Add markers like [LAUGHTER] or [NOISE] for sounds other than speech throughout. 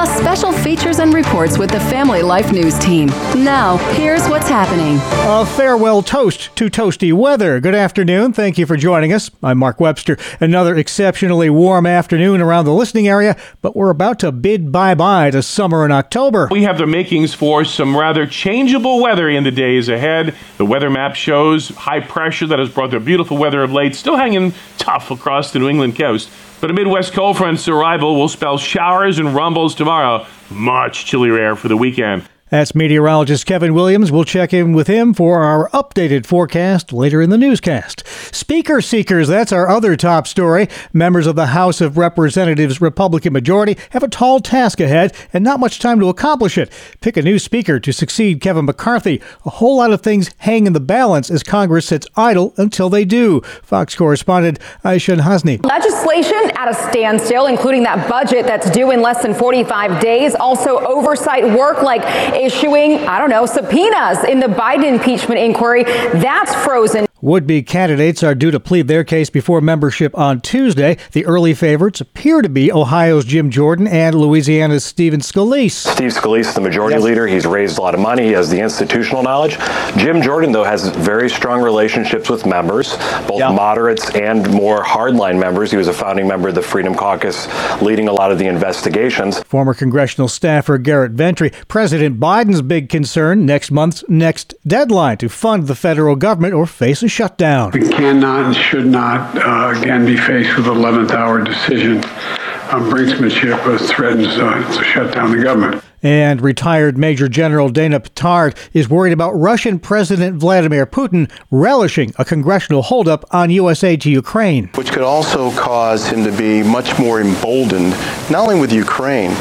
plus special features and reports with the Family Life News team. Now, here's what's happening. A farewell toast to toasty weather. Good afternoon. Thank you for joining us. I'm Mark Webster. Another exceptionally warm afternoon around the listening area, but we're about to bid bye bye to summer in October. We have the makings for some rather changeable weather in the days ahead. The weather map shows high pressure that has brought the beautiful weather of late, still hanging tough across the New England coast. But a Midwest cold front's arrival will spell showers and rumbles tomorrow. Much chillier air for the weekend. That's meteorologist Kevin Williams. We'll check in with him for our updated forecast later in the newscast. Speaker seekers, that's our other top story. Members of the House of Representatives Republican majority have a tall task ahead and not much time to accomplish it. Pick a new speaker to succeed Kevin McCarthy. A whole lot of things hang in the balance as Congress sits idle until they do. Fox correspondent Aishah Hasnie. Legislation at a standstill, including that budget that's due in less than 45 days. Also oversight work like issuing, I don't know, subpoenas in the Biden impeachment inquiry. That's frozen. Would be candidates are due to plead their case before membership on Tuesday. The early favorites appear to be Ohio's Jim Jordan and Louisiana's Stephen Scalise. Steve Scalise is the majority yes. leader. He's raised a lot of money. He has the institutional knowledge. Jim Jordan, though, has very strong relationships with members, both yeah. moderates and more hardline members. He was a founding member of the Freedom Caucus, leading a lot of the investigations. Former congressional staffer Garrett Ventry. President Biden's big concern next month's next deadline to fund the federal government or face a shutdown. We cannot and should not uh, again be faced with 11th hour decision. Um, brinksmanship that threatens uh, to shut down the government. And retired Major General Dana Pittard is worried about Russian President Vladimir Putin relishing a congressional holdup on U.S. aid to Ukraine. Which could also cause him to be much more emboldened, not only with Ukraine,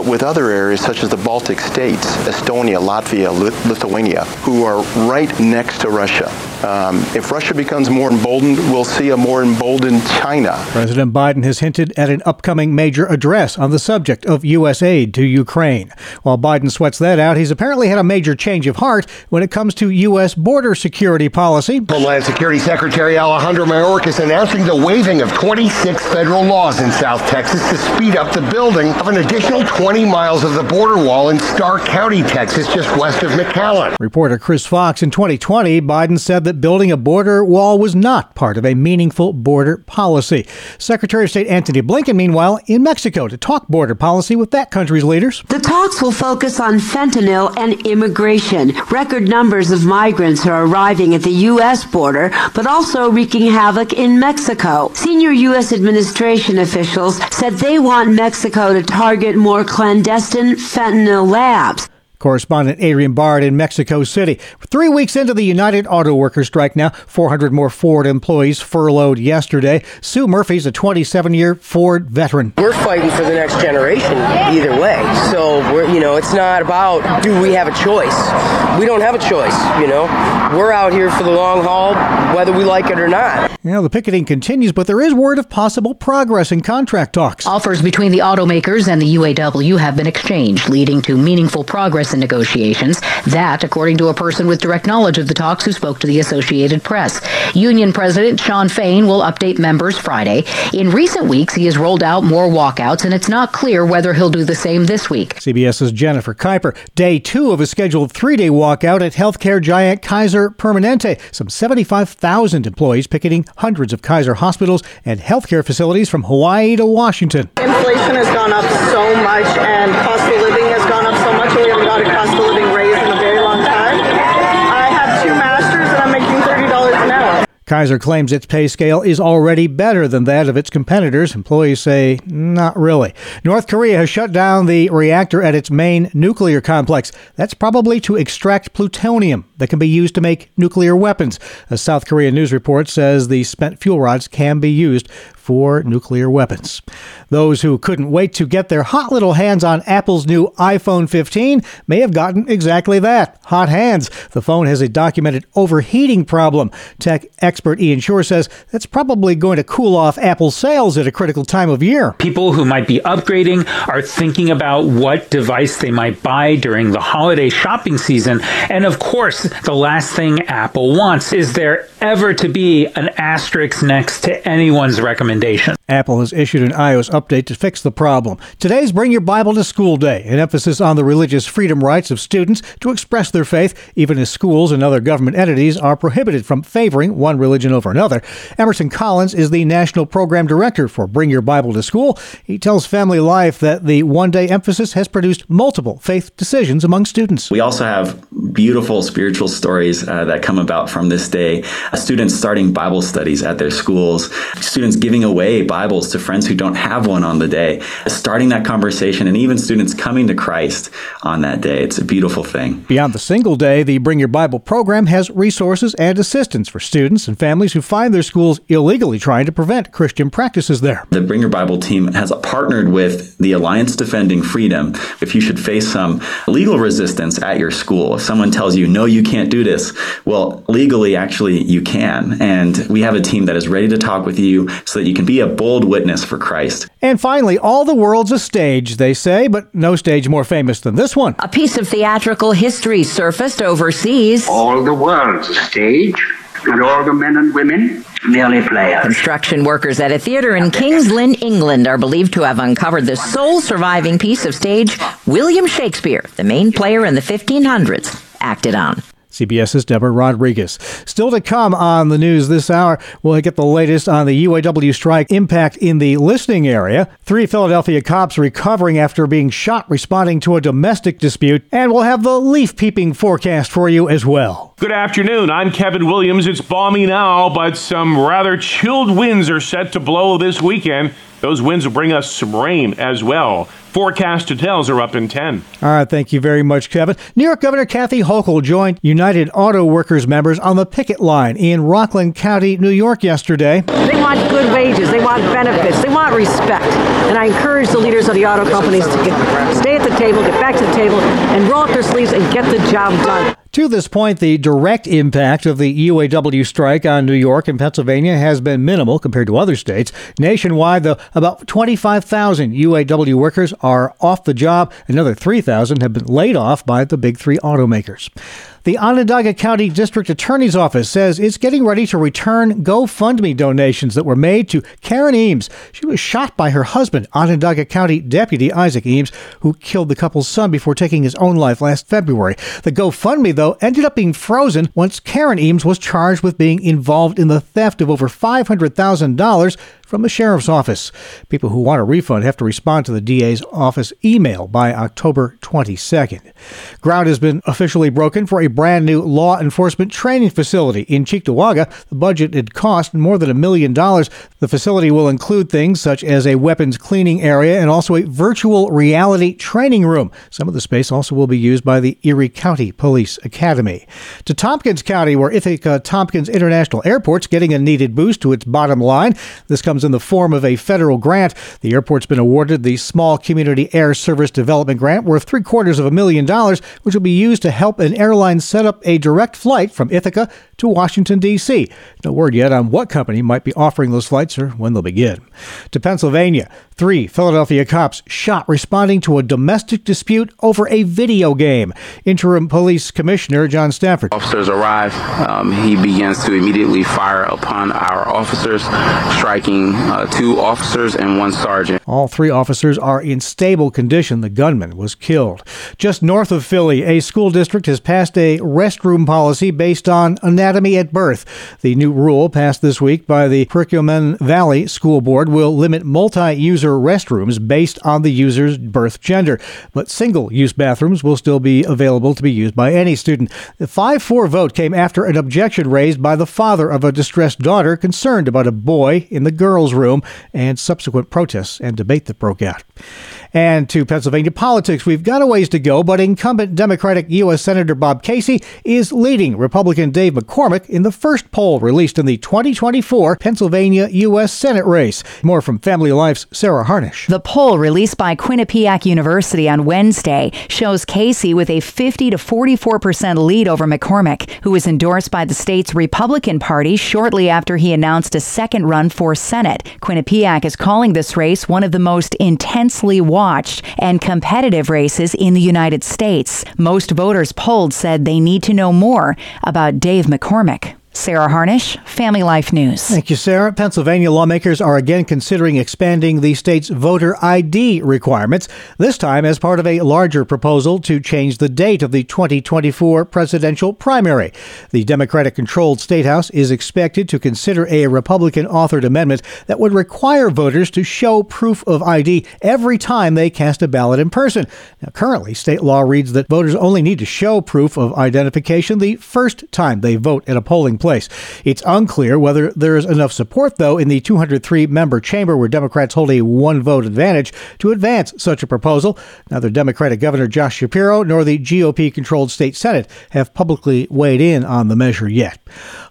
but with other areas such as the Baltic states, Estonia, Latvia, Lithuania, who are right next to Russia. Um, if Russia becomes more emboldened, we'll see a more emboldened China. President Biden has hinted at an upcoming major address on the subject of U.S. aid to Ukraine. While Biden sweats that out, he's apparently had a major change of heart when it comes to U.S. border security policy. Homeland Security Secretary Alejandro Mayorkas announcing the waiving of 26 federal laws in South Texas to speed up the building of an additional 20 miles of the border wall in Starr County, Texas, just west of McAllen. Reporter Chris Fox in 2020, Biden said that that building a border wall was not part of a meaningful border policy. Secretary of State Antony Blinken, meanwhile, in Mexico to talk border policy with that country's leaders. The talks will focus on fentanyl and immigration. Record numbers of migrants are arriving at the U.S. border, but also wreaking havoc in Mexico. Senior U.S. administration officials said they want Mexico to target more clandestine fentanyl labs. Correspondent Adrian Bard in Mexico City. Three weeks into the United Auto Workers strike now, 400 more Ford employees furloughed yesterday. Sue Murphy's a 27 year Ford veteran. We're fighting for the next generation either way. So, we're, you know, it's not about do we have a choice. We don't have a choice, you know. We're out here for the long haul, whether we like it or not. You know, the picketing continues, but there is word of possible progress in contract talks. Offers between the automakers and the UAW have been exchanged, leading to meaningful progress in negotiations. That, according to a person with direct knowledge of the talks who spoke to the Associated Press. Union President Shawn Fain will update members Friday. In recent weeks, he has rolled out more walkouts, and it's not clear whether he'll do the same this week. CBS's Jennifer Kuiper. Day two of a scheduled three day walkout at healthcare giant Kaiser Permanente. Some 75,000 employees picketing hundreds of Kaiser hospitals and healthcare facilities from Hawaii to Washington. Inflation has gone up so much, and cost of living has gone up so much, Kaiser claims its pay scale is already better than that of its competitors. Employees say not really. North Korea has shut down the reactor at its main nuclear complex. That's probably to extract plutonium that can be used to make nuclear weapons. A South Korean news report says the spent fuel rods can be used for nuclear weapons. Those who couldn't wait to get their hot little hands on Apple's new iPhone 15 may have gotten exactly that hot hands. The phone has a documented overheating problem. Tech expert Ian Shure says that's probably going to cool off Apple's sales at a critical time of year. People who might be upgrading are thinking about what device they might buy during the holiday shopping season. And of course, the last thing Apple wants is there ever to be an asterisk next to anyone's recommendation recommendation. Apple has issued an iOS update to fix the problem. Today's Bring Your Bible to School Day, an emphasis on the religious freedom rights of students to express their faith, even as schools and other government entities are prohibited from favoring one religion over another. Emerson Collins is the National Program Director for Bring Your Bible to School. He tells Family Life that the one day emphasis has produced multiple faith decisions among students. We also have beautiful spiritual stories uh, that come about from this day. Uh, students starting Bible studies at their schools, students giving away Bible Bibles to friends who don't have one on the day, starting that conversation, and even students coming to Christ on that day. It's a beautiful thing. Beyond the single day, the Bring Your Bible program has resources and assistance for students and families who find their schools illegally trying to prevent Christian practices there. The Bring Your Bible team has partnered with the Alliance Defending Freedom. If you should face some legal resistance at your school, if someone tells you, no, you can't do this, well, legally, actually, you can. And we have a team that is ready to talk with you so that you can be a bold bold witness for Christ. And finally, all the world's a stage, they say, but no stage more famous than this one. A piece of theatrical history surfaced overseas. All the world's a stage, and all the men and women merely players. Construction workers at a theater in King's Lynn, England are believed to have uncovered the sole surviving piece of stage William Shakespeare, the main player in the 1500s, acted on. CBS's Deborah Rodriguez. Still to come on the news this hour, we'll get the latest on the UAW strike impact in the listening area. Three Philadelphia cops recovering after being shot responding to a domestic dispute, and we'll have the leaf peeping forecast for you as well. Good afternoon. I'm Kevin Williams. It's balmy now, but some rather chilled winds are set to blow this weekend. Those winds will bring us some rain as well. Forecast hotels are up in 10. All right, thank you very much, Kevin. New York Governor Kathy Hochul joined United Auto Workers members on the picket line in Rockland County, New York yesterday. They want good wages, they want benefits, they want respect. And I encourage the leaders of the auto companies to get, stay at the table, get back to the table, and roll up their sleeves and get the job done. To this point, the direct impact of the UAW strike on New York and Pennsylvania has been minimal compared to other states. Nationwide, though, about 25,000 UAW workers are off the job. Another 3,000 have been laid off by the big three automakers. The Onondaga County District Attorney's Office says it's getting ready to return GoFundMe donations that were made to Karen Eames. She was shot by her husband, Onondaga County Deputy Isaac Eames, who killed the couple's son before taking his own life last February. The GoFundMe, though, ended up being frozen once Karen Eames was charged with being involved in the theft of over $500,000 from the sheriff's office. People who want a refund have to respond to the DA's office email by October 22nd. Ground has been officially broken for a brand new law enforcement training facility in Cheektowaga. The budget had cost more than a million dollars. The facility will include things such as a weapons cleaning area and also a virtual reality training room. Some of the space also will be used by the Erie County Police Academy. To Tompkins County, where Ithaca Tompkins International Airport's getting a needed boost to its bottom line. This comes comes in the form of a federal grant. The airport's been awarded the Small Community Air Service Development Grant worth three quarters of a million dollars, which will be used to help an airline set up a direct flight from Ithaca to Washington, D.C. No word yet on what company might be offering those flights or when they'll begin. To Pennsylvania, three Philadelphia cops shot responding to a domestic dispute over a video game. Interim Police Commissioner John Stanford. Officers arrive. Um, he begins to immediately fire upon our officers, striking uh, two officers and one sergeant. All three officers are in stable condition. The gunman was killed. Just north of Philly, a school district has passed a restroom policy based on anatomy at birth. The new rule passed this week by the Perkiomen Valley School Board will limit restrooms based on the user's birth gender, but single-use bathrooms will still be available to be used by any student. The 5-4 vote came after an objection raised by the father of a distressed daughter concerned about a boy in the girls' room and subsequent protests and debate that broke out. And to Pennsylvania politics, we've got a ways to go, but incumbent Democratic U.S. Senator Bob Casey is leading Republican Dave McCormick in the first poll released in the 2024 Pennsylvania U.S. Senate race. More from Family Life's Sarah Harnish. The poll released by Quinnipiac University on Wednesday shows Casey with a 50 to 44 percent lead over McCormick, who was endorsed by the state's Republican Party shortly after he announced a second run for Senate. Quinnipiac is calling this race one of the most intensely and competitive races in the United States. Most voters polled said they need to know more about Dave McCormick. Sarah Harnish, Family Life News. Thank you, Sarah. Pennsylvania lawmakers are again considering expanding the state's voter ID requirements, this time as part of a larger proposal to change the date of the 2024 presidential primary. The Democratic controlled State House is expected to consider a Republican authored amendment that would require voters to show proof of ID every time they cast a ballot in person. Now, currently, state law reads that voters only need to show proof of identification the first time they vote at a polling place. It's unclear whether there is enough support, though, in the 203 member chamber where Democrats hold a one vote advantage to advance such a proposal. Neither Democratic Governor Josh Shapiro nor the GOP controlled state Senate have publicly weighed in on the measure yet.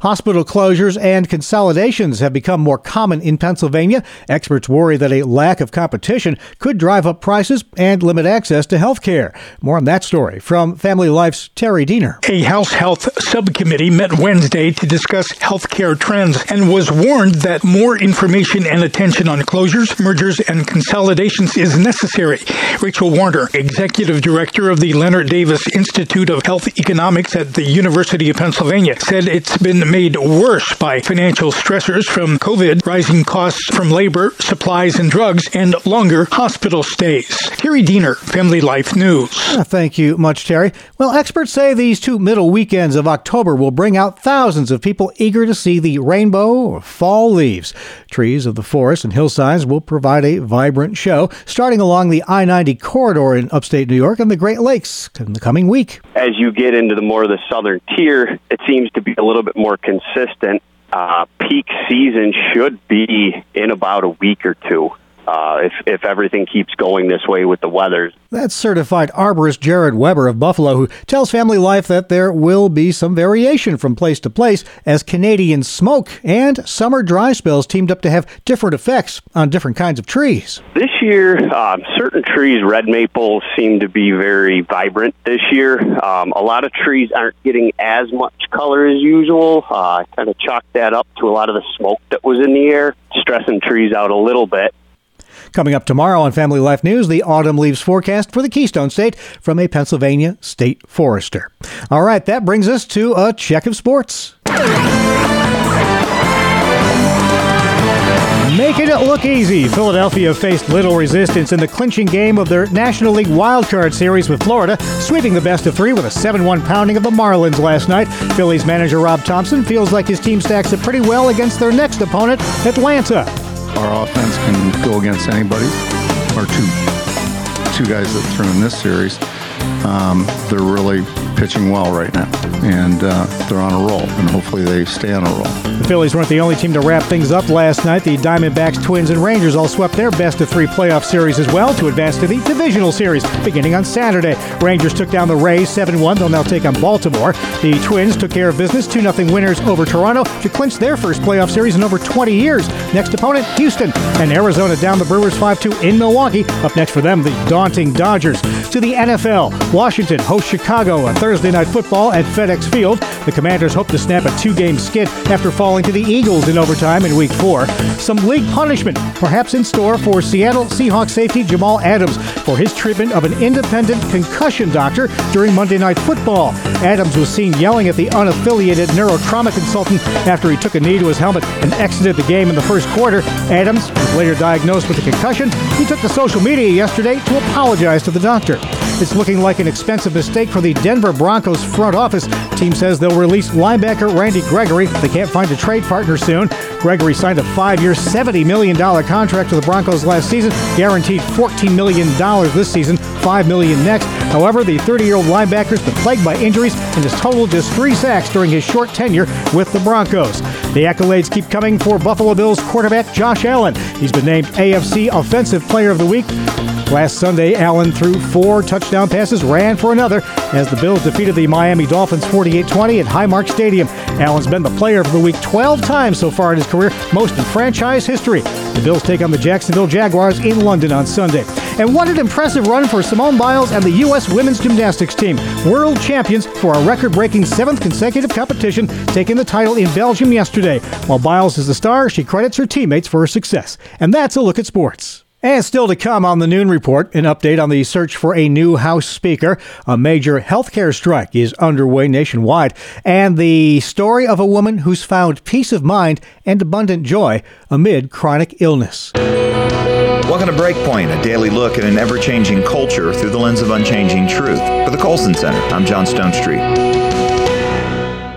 Hospital closures and consolidations have become more common in Pennsylvania. Experts worry that a lack of competition could drive up prices and limit access to health care. More on that story from Family Life's Terry Diener. A House Health Subcommittee met Wednesday to discuss healthcare trends and was warned that more information and attention on closures, mergers, and consolidations is necessary. Rachel Werner, Executive Director of the Leonard Davis Institute of Health Economics at the University of Pennsylvania, said it's been made worse by financial stressors from COVID, rising costs from labor, supplies, and drugs, and longer hospital stays. Terry Diener, Family Life News. Uh, thank you much, Terry. Well, experts say these two middle weekends of October will bring out thousands of people eager to see the rainbow fall leaves. Trees of the forest and hillsides will provide a vibrant show, starting along the I 90 corridor in upstate New York and the Great Lakes in the coming week. As you get into the more of the southern tier, it seems to be a little bit more consistent. Uh, peak season should be in about a week or two. Uh, if if everything keeps going this way with the weather. That's certified arborist Jared Weber of Buffalo, who tells Family Life that there will be some variation from place to place as Canadian smoke and summer dry spells teamed up to have different effects on different kinds of trees. This year, um, certain trees, red maples, seem to be very vibrant this year. Um, a lot of trees aren't getting as much color as usual. Uh, I kind of chalked that up to a lot of the smoke that was in the air, stressing trees out a little bit. Coming up tomorrow on Family Life News, the autumn leaves forecast for the Keystone State from a Pennsylvania state forester. All right, that brings us to a check of sports. Making it look easy, Philadelphia faced little resistance in the clinching game of their National League wildcard series with Florida, sweeping the best of three with a 7 1 pounding of the Marlins last night. Phillies manager Rob Thompson feels like his team stacks it pretty well against their next opponent, Atlanta our offense can go against anybody. Our two two guys that threw in this series, um, they're really pitching well right now, and uh, they're on a roll, and hopefully they stay on a roll. The Phillies weren't the only team to wrap things up last night. The Diamondbacks, Twins, and Rangers all swept their best of three playoff series as well to advance to the divisional series beginning on Saturday. Rangers took down the Rays 7 1. They'll now take on Baltimore. The Twins took care of business 2 0 winners over Toronto to clinch their first playoff series in over 20 years. Next opponent, Houston. And Arizona down the Brewers 5 2 in Milwaukee. Up next for them, the daunting Dodgers. To the NFL, Washington hosts Chicago on Thursday night football at FedEx Field. The Commanders hope to snap a two game skid after falling to the Eagles in overtime in week four. Some league punishment perhaps in store for Seattle Seahawks safety Jamal Adams for his treatment of an independent concussion doctor during Monday Night Football. Adams was seen yelling at the unaffiliated neurotrauma consultant after he took a knee to his helmet and exited the game in the first quarter. Adams was later diagnosed with a concussion. He took to social media yesterday to apologize to the doctor. It's looking like an expensive mistake for the Denver Broncos front office. Team says they'll release linebacker Randy Gregory. They can't find a trade partner soon. Gregory signed a five-year, $70 million contract with the Broncos last season, guaranteed $14 million this season, 5 million next. However, the 30-year-old linebacker has been plagued by injuries and has totaled just three sacks during his short tenure with the Broncos. The accolades keep coming for Buffalo Bills quarterback Josh Allen. He's been named AFC Offensive Player of the Week. Last Sunday, Allen threw four touchdown passes, ran for another as the Bills defeated the Miami Dolphins 48-20 at Highmark Stadium. Allen's been the player of the week 12 times so far in his career, most in franchise history. The Bills take on the Jacksonville Jaguars in London on Sunday. And what an impressive run for Simone Biles and the U.S. women's gymnastics team. World champions for a record breaking seventh consecutive competition, taking the title in Belgium yesterday. While Biles is the star, she credits her teammates for her success. And that's a look at sports. And still to come on the Noon Report, an update on the search for a new House Speaker. A major healthcare strike is underway nationwide, and the story of a woman who's found peace of mind and abundant joy amid chronic illness. Welcome to Breakpoint, a daily look at an ever changing culture through the lens of unchanging truth. For the Colson Center, I'm John Stonestreet.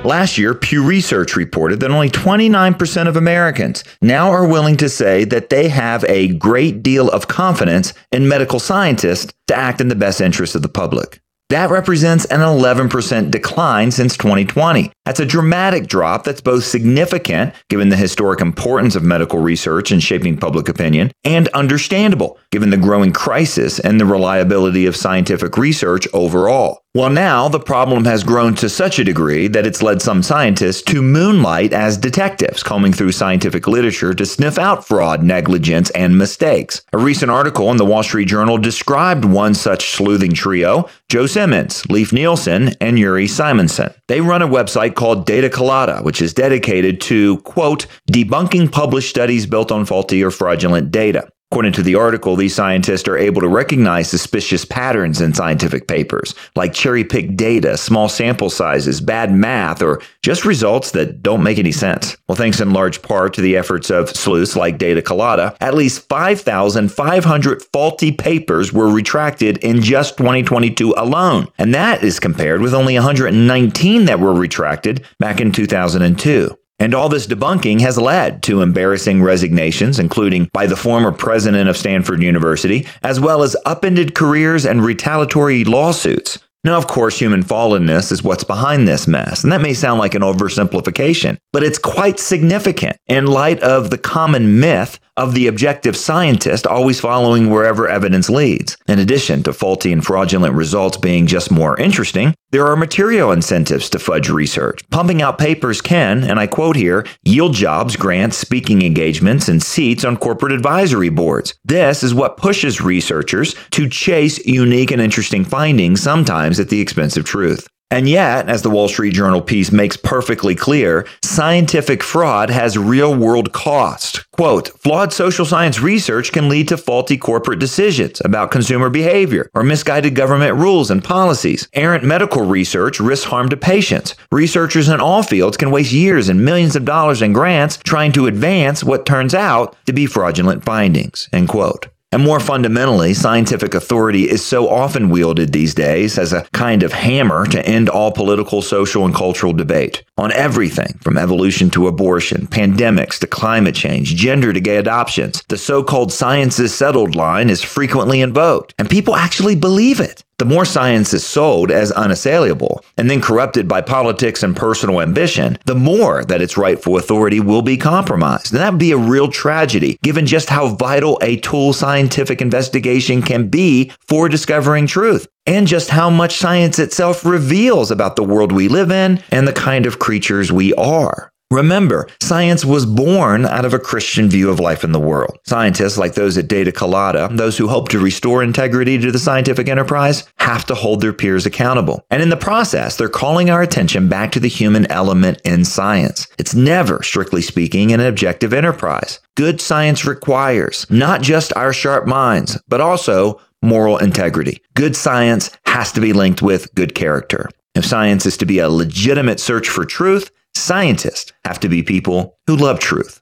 Last year, Pew Research reported that only 29% of Americans now are willing to say that they have a great deal of confidence in medical scientists to act in the best interest of the public. That represents an 11% decline since 2020. That's a dramatic drop that's both significant, given the historic importance of medical research in shaping public opinion, and understandable, given the growing crisis and the reliability of scientific research overall. Well, now the problem has grown to such a degree that it's led some scientists to moonlight as detectives, combing through scientific literature to sniff out fraud, negligence, and mistakes. A recent article in the Wall Street Journal described one such sleuthing trio Joe Simmons, Leif Nelson, and Uri Simonsohn. They run a website called Data Colada, which is dedicated to, quote, debunking published studies built on faulty or fraudulent data. According to the article, these scientists are able to recognize suspicious patterns in scientific papers, like cherry picked data, small sample sizes, bad math, or just results that don't make any sense. Well, thanks in large part to the efforts of sleuths like Data Colada, at least 5,500 faulty papers were retracted in just 2022 alone. And that is compared with only 119 that were retracted back in 2002. And all this debunking has led to embarrassing resignations, including by the former president of Stanford University, as well as upended careers and retaliatory lawsuits. Now, of course, human fallenness is what's behind this mess, and that may sound like an oversimplification, but it's quite significant in light of the common myth of the objective scientist always following wherever evidence leads. In addition to faulty and fraudulent results being just more interesting, there are material incentives to fudge research. Pumping out papers can, and I quote here, yield jobs, grants, speaking engagements, and seats on corporate advisory boards. This is what pushes researchers to chase unique and interesting findings, sometimes at the expense of truth. And yet, as the Wall Street Journal piece makes perfectly clear, scientific fraud has real world cost. Quote, flawed social science research can lead to faulty corporate decisions about consumer behavior or misguided government rules and policies. Errant medical research risks harm to patients. Researchers in all fields can waste years and millions of dollars in grants trying to advance what turns out to be fraudulent findings. End quote. And more fundamentally, scientific authority is so often wielded these days as a kind of hammer to end all political, social, and cultural debate on everything from evolution to abortion, pandemics to climate change, gender to gay adoptions. The so called science is settled line is frequently invoked, and people actually believe it. The more science is sold as unassailable and then corrupted by politics and personal ambition, the more that its rightful authority will be compromised. And that would be a real tragedy, given just how vital a tool scientific investigation can be for discovering truth and just how much science itself reveals about the world we live in and the kind of creatures we are. Remember, science was born out of a Christian view of life in the world. Scientists like those at Data Colada, those who hope to restore integrity to the scientific enterprise, have to hold their peers accountable. And in the process, they're calling our attention back to the human element in science. It's never, strictly speaking, an objective enterprise. Good science requires not just our sharp minds, but also moral integrity. Good science has to be linked with good character. If science is to be a legitimate search for truth, Scientists have to be people who love truth.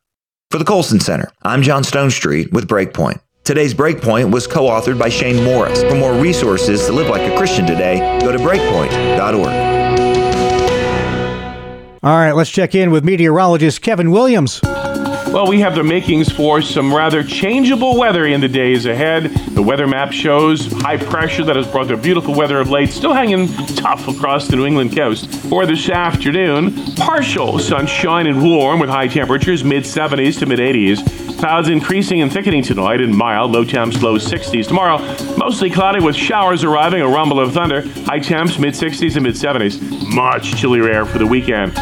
For the Colson Center, I'm John Stonestreet with Breakpoint. Today's Breakpoint was co authored by Shane Morris. For more resources to live like a Christian today, go to breakpoint.org. All right, let's check in with meteorologist Kevin Williams. Well, we have the makings for some rather changeable weather in the days ahead. The weather map shows high pressure that has brought the beautiful weather of late still hanging tough across the New England coast. For this afternoon, partial sunshine and warm with high temperatures mid 70s to mid 80s. Clouds increasing and thickening tonight and mild, low temps low 60s. Tomorrow, mostly cloudy with showers arriving, a rumble of thunder, high temps mid 60s and mid 70s. Much chillier air for the weekend.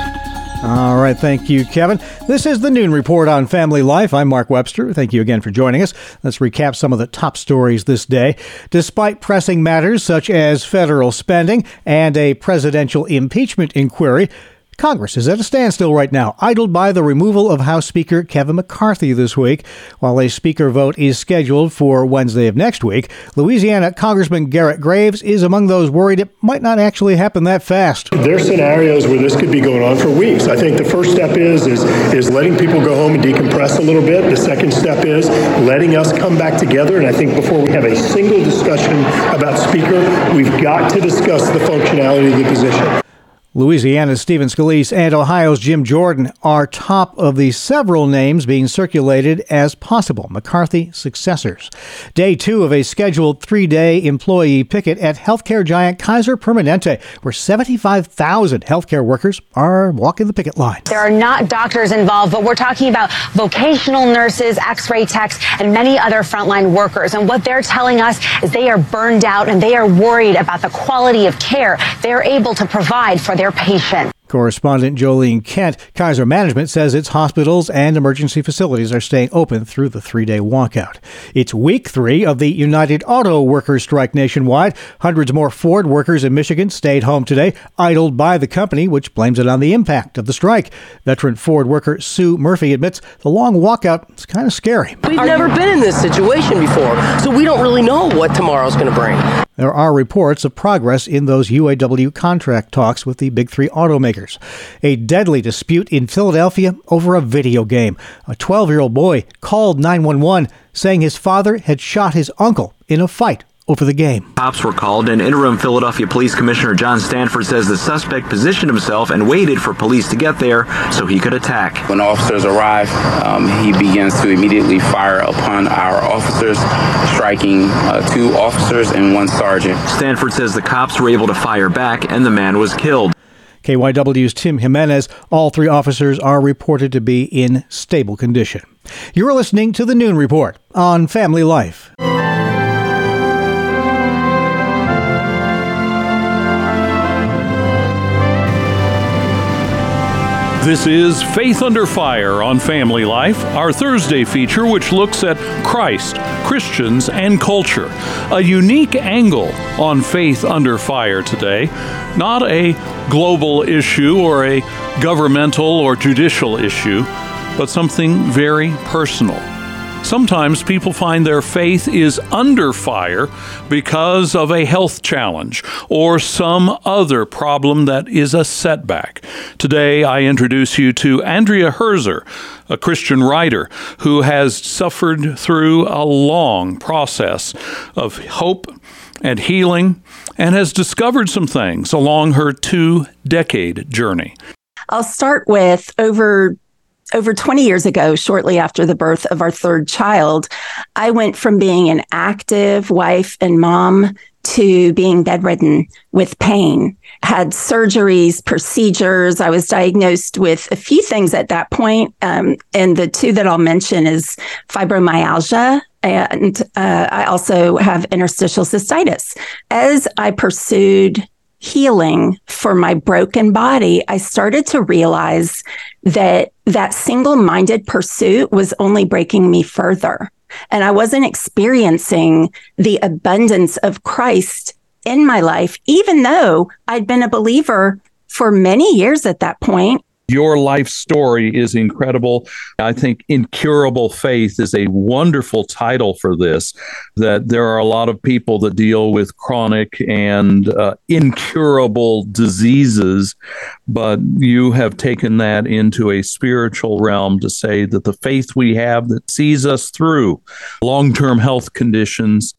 All right, thank you, Kevin. This is the Noon Report on Family Life. I'm Mark Webster. Thank you again for joining us. Let's recap some of the top stories this day. Despite pressing matters such as federal spending and a presidential impeachment inquiry, Congress is at a standstill right now, idled by the removal of House Speaker Kevin McCarthy this week. While a speaker vote is scheduled for Wednesday of next week, Louisiana Congressman Garrett Graves is among those worried it might not actually happen that fast. There are scenarios where this could be going on for weeks. I think the first step is is is letting people go home and decompress a little bit. The second step is letting us come back together. And I think before we have a single discussion about speaker, we've got to discuss the functionality of the position. Louisiana's Stephen Scalise and Ohio's Jim Jordan are top of the several names being circulated as possible McCarthy successors. Day two of a scheduled three day employee picket at healthcare giant Kaiser Permanente, where 75,000 healthcare workers are walking the picket line. There are not doctors involved, but we're talking about vocational nurses, x ray techs, and many other frontline workers. And what they're telling us is they are burned out and they are worried about the quality of care they're able to provide for their their patient. Correspondent Jolene Kent, Kaiser Management says its hospitals and emergency facilities are staying open through the three day walkout. It's week three of the United Auto Workers strike nationwide. Hundreds more Ford workers in Michigan stayed home today, idled by the company, which blames it on the impact of the strike. Veteran Ford worker Sue Murphy admits the long walkout is kind of scary. We've never been in this situation before, so we don't really know what tomorrow's going to bring. There are reports of progress in those UAW contract talks with the big three automakers. A deadly dispute in Philadelphia over a video game. A 12 year old boy called 911 saying his father had shot his uncle in a fight over the game. Cops were called, and interim Philadelphia Police Commissioner John Stanford says the suspect positioned himself and waited for police to get there so he could attack. When officers arrive, um, he begins to immediately fire upon our officers, striking uh, two officers and one sergeant. Stanford says the cops were able to fire back, and the man was killed. KYW's Tim Jimenez. All three officers are reported to be in stable condition. You're listening to the Noon Report on Family Life. This is Faith Under Fire on Family Life, our Thursday feature, which looks at Christ, Christians, and culture. A unique angle on Faith Under Fire today. Not a global issue or a governmental or judicial issue, but something very personal. Sometimes people find their faith is under fire because of a health challenge or some other problem that is a setback. Today, I introduce you to Andrea Herzer, a Christian writer who has suffered through a long process of hope and healing and has discovered some things along her two decade journey. I'll start with over over 20 years ago, shortly after the birth of our third child, I went from being an active wife and mom to being bedridden with pain, had surgeries, procedures. I was diagnosed with a few things at that point. Um, and the two that I'll mention is fibromyalgia. And uh, I also have interstitial cystitis. As I pursued healing for my broken body, I started to realize that that single minded pursuit was only breaking me further. And I wasn't experiencing the abundance of Christ in my life, even though I'd been a believer for many years at that point. Your life story is incredible. I think Incurable Faith is a wonderful title for this. That there are a lot of people that deal with chronic and uh, incurable diseases, but you have taken that into a spiritual realm to say that the faith we have that sees us through long term health conditions.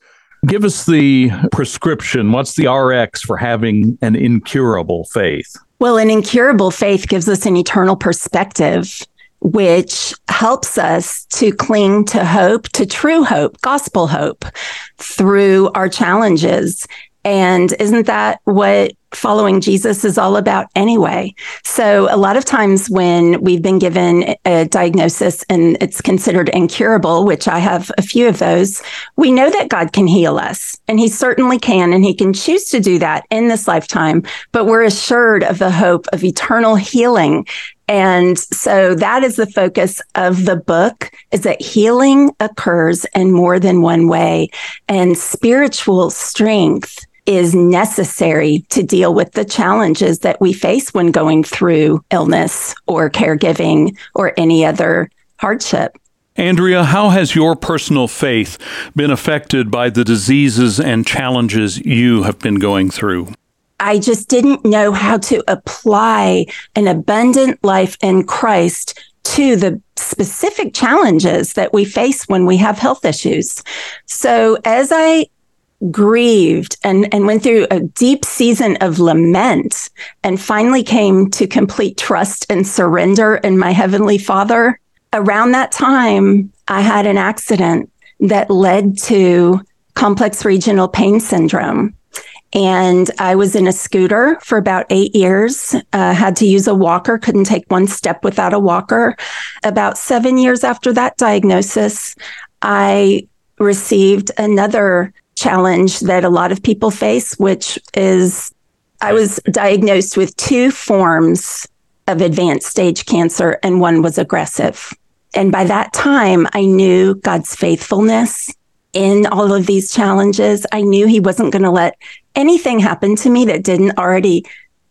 Give us the prescription. What's the RX for having an incurable faith? Well, an incurable faith gives us an eternal perspective which helps us to cling to hope, to true hope, gospel hope through our challenges. And isn't that what following Jesus is all about anyway? So, a lot of times when we've been given a diagnosis and it's considered incurable, which I have a few of those, we know that God can heal us and He certainly can. And He can choose to do that in this lifetime, but we're assured of the hope of eternal healing and so that is the focus of the book is that healing occurs in more than one way and spiritual strength is necessary to deal with the challenges that we face when going through illness or caregiving or any other hardship. Andrea, how has your personal faith been affected by the diseases and challenges you have been going through? I just didn't know how to apply an abundant life in Christ to the specific challenges that we face when we have health issues. So as I grieved and, and went through a deep season of lament and finally came to complete trust and surrender in my Heavenly Father. Around that time, I had an accident that led to complex regional pain syndrome. And I was in a scooter for about eight years, uh, had to use a walker, couldn't take one step without a walker. About seven years after that diagnosis, I received another challenge that a lot of people face, which is I was diagnosed with two forms of advanced stage cancer, and one was aggressive. And by that time, I knew God's faithfulness in all of these challenges. I knew He wasn't going to let anything happen to me that didn't already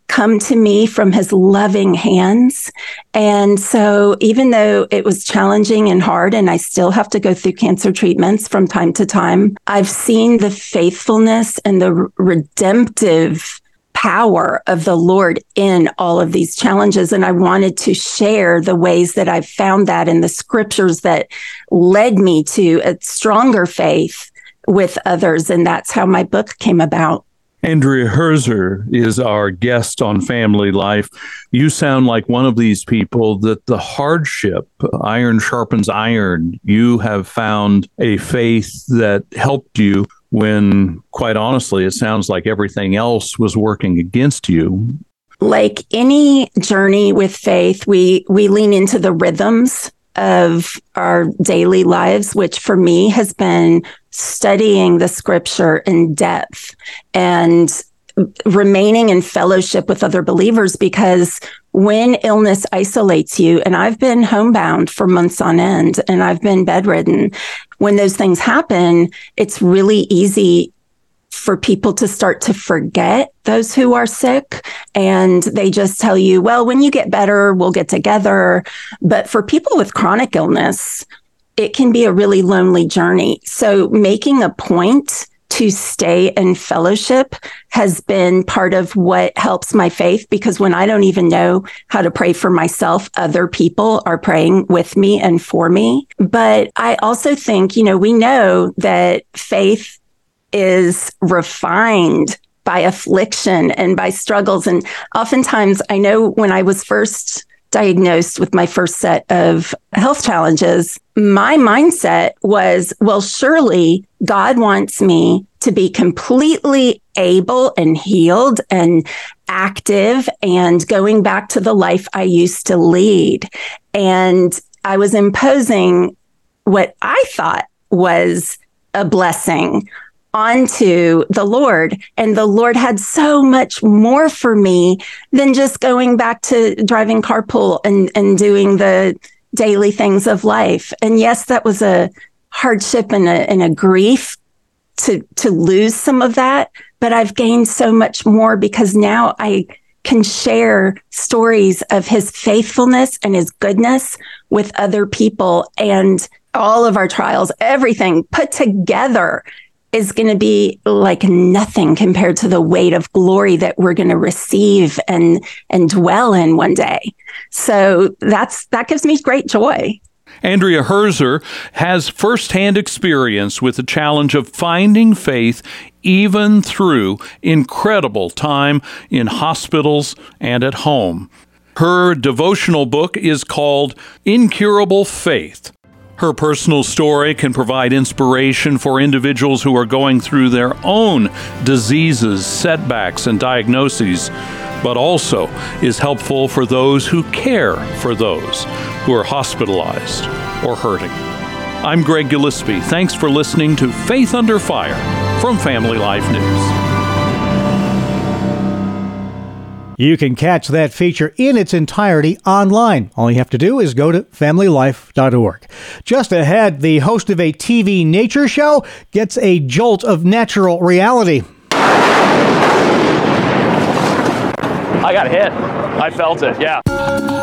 come to me from his loving hands. And so, even though it was challenging and hard, and I still have to go through cancer treatments from time to time, I've seen the faithfulness and the redemptive power of the Lord in all of these challenges. And I wanted to share the ways that I've found that in the scriptures that led me to a stronger faith with others. And that's how my book came about. Andrea Herzer is our guest on Family Life. You sound like one of these people that the hardship, iron sharpens iron. You have found a faith that helped you when, quite honestly, it sounds like everything else was working against you. Like any journey with faith, we we lean into the rhythms of our daily lives, which for me has been studying the scripture in depth and remaining in fellowship with other believers because when illness isolates you, and I've been homebound for months on end and I've been bedridden, when those things happen, it's really easy for people to start to forget those who are sick. And they just tell you, well, when you get better, we'll get together. But for people with chronic illness, it can be a really lonely journey. So making a point to stay in fellowship has been part of what helps my faith because when I don't even know how to pray for myself, other people are praying with me and for me. But I also think, you know, we know that faith is refined by affliction and by struggles. And oftentimes, I know when I was first diagnosed with my first set of health challenges, my mindset was, well, surely God wants me to be completely able and healed and active and going back to the life I used to lead. And I was imposing what I thought was a blessing onto the Lord. And the Lord had so much more for me than just going back to driving carpool and, and doing the daily things of life. And yes, that was a hardship and a, and a grief to, to lose some of that. But I've gained so much more because now I can share stories of his faithfulness and his goodness with other people and all of our trials, everything put together is going to be like nothing compared to the weight of glory that we're going to receive and and dwell in one day. So that's that gives me great joy. Andrea Herzer has firsthand experience with the challenge of finding faith even through incredible time in hospitals and at home. Her devotional book is called Incurable Faith. Her personal story can provide inspiration for individuals who are going through their own diseases, setbacks, and diagnoses, but also is helpful for those who care for those who are hospitalized or hurting. I'm Greg Gillespie. Thanks for listening to Faith Under Fire from Family Life News. You can catch that feature in its entirety online. All you have to do is go to familylife.org. Just ahead, the host of a TV nature show gets a jolt of natural reality. I got hit. I felt it, yeah.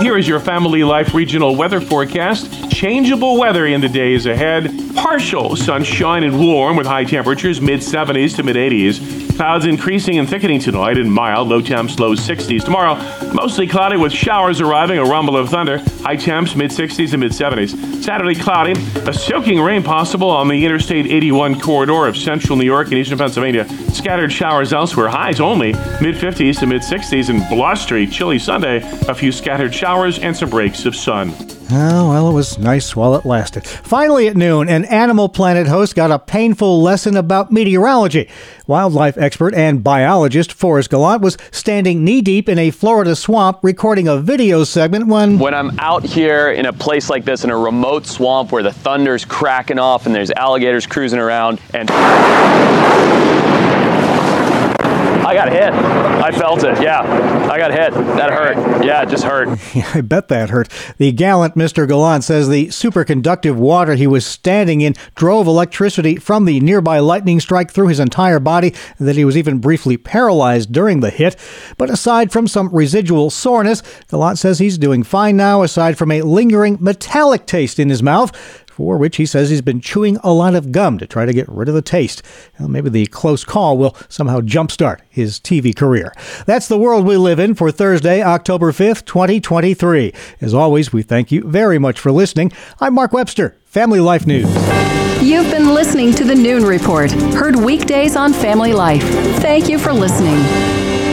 Here is your Family Life regional weather forecast. Changeable weather in the days ahead. Partial sunshine and warm with high temperatures mid 70s to mid 80s. Clouds increasing and thickening tonight and mild, low temps, low 60s. Tomorrow, mostly cloudy with showers arriving, a rumble of thunder, high temps, mid 60s and mid 70s. Saturday, cloudy, a soaking rain possible on the Interstate 81 corridor of central New York and eastern Pennsylvania. Scattered showers elsewhere, highs only mid 50s to mid 60s, and blustery, chilly Sunday, a few scattered showers and some breaks of sun. Oh, well, it was nice while it lasted. Finally, at noon, an Animal Planet host got a painful lesson about meteorology. Wildlife expert and biologist Forrest Gallant was standing knee deep in a Florida swamp recording a video segment when. When I'm out here in a place like this in a remote swamp where the thunder's cracking off and there's alligators cruising around and. I got hit. I felt it. Yeah. I got hit. That hurt. Yeah, it just hurt. [LAUGHS] I bet that hurt. The gallant Mr. Gallant says the superconductive water he was standing in drove electricity from the nearby lightning strike through his entire body, that he was even briefly paralyzed during the hit. But aside from some residual soreness, Gallant says he's doing fine now, aside from a lingering metallic taste in his mouth for which he says he's been chewing a lot of gum to try to get rid of the taste. Well, maybe the close call will somehow jumpstart his TV career. That's the world we live in for Thursday, October 5th, 2023. As always, we thank you very much for listening. I'm Mark Webster, Family Life News. You've been listening to the Noon Report, heard weekdays on Family Life. Thank you for listening.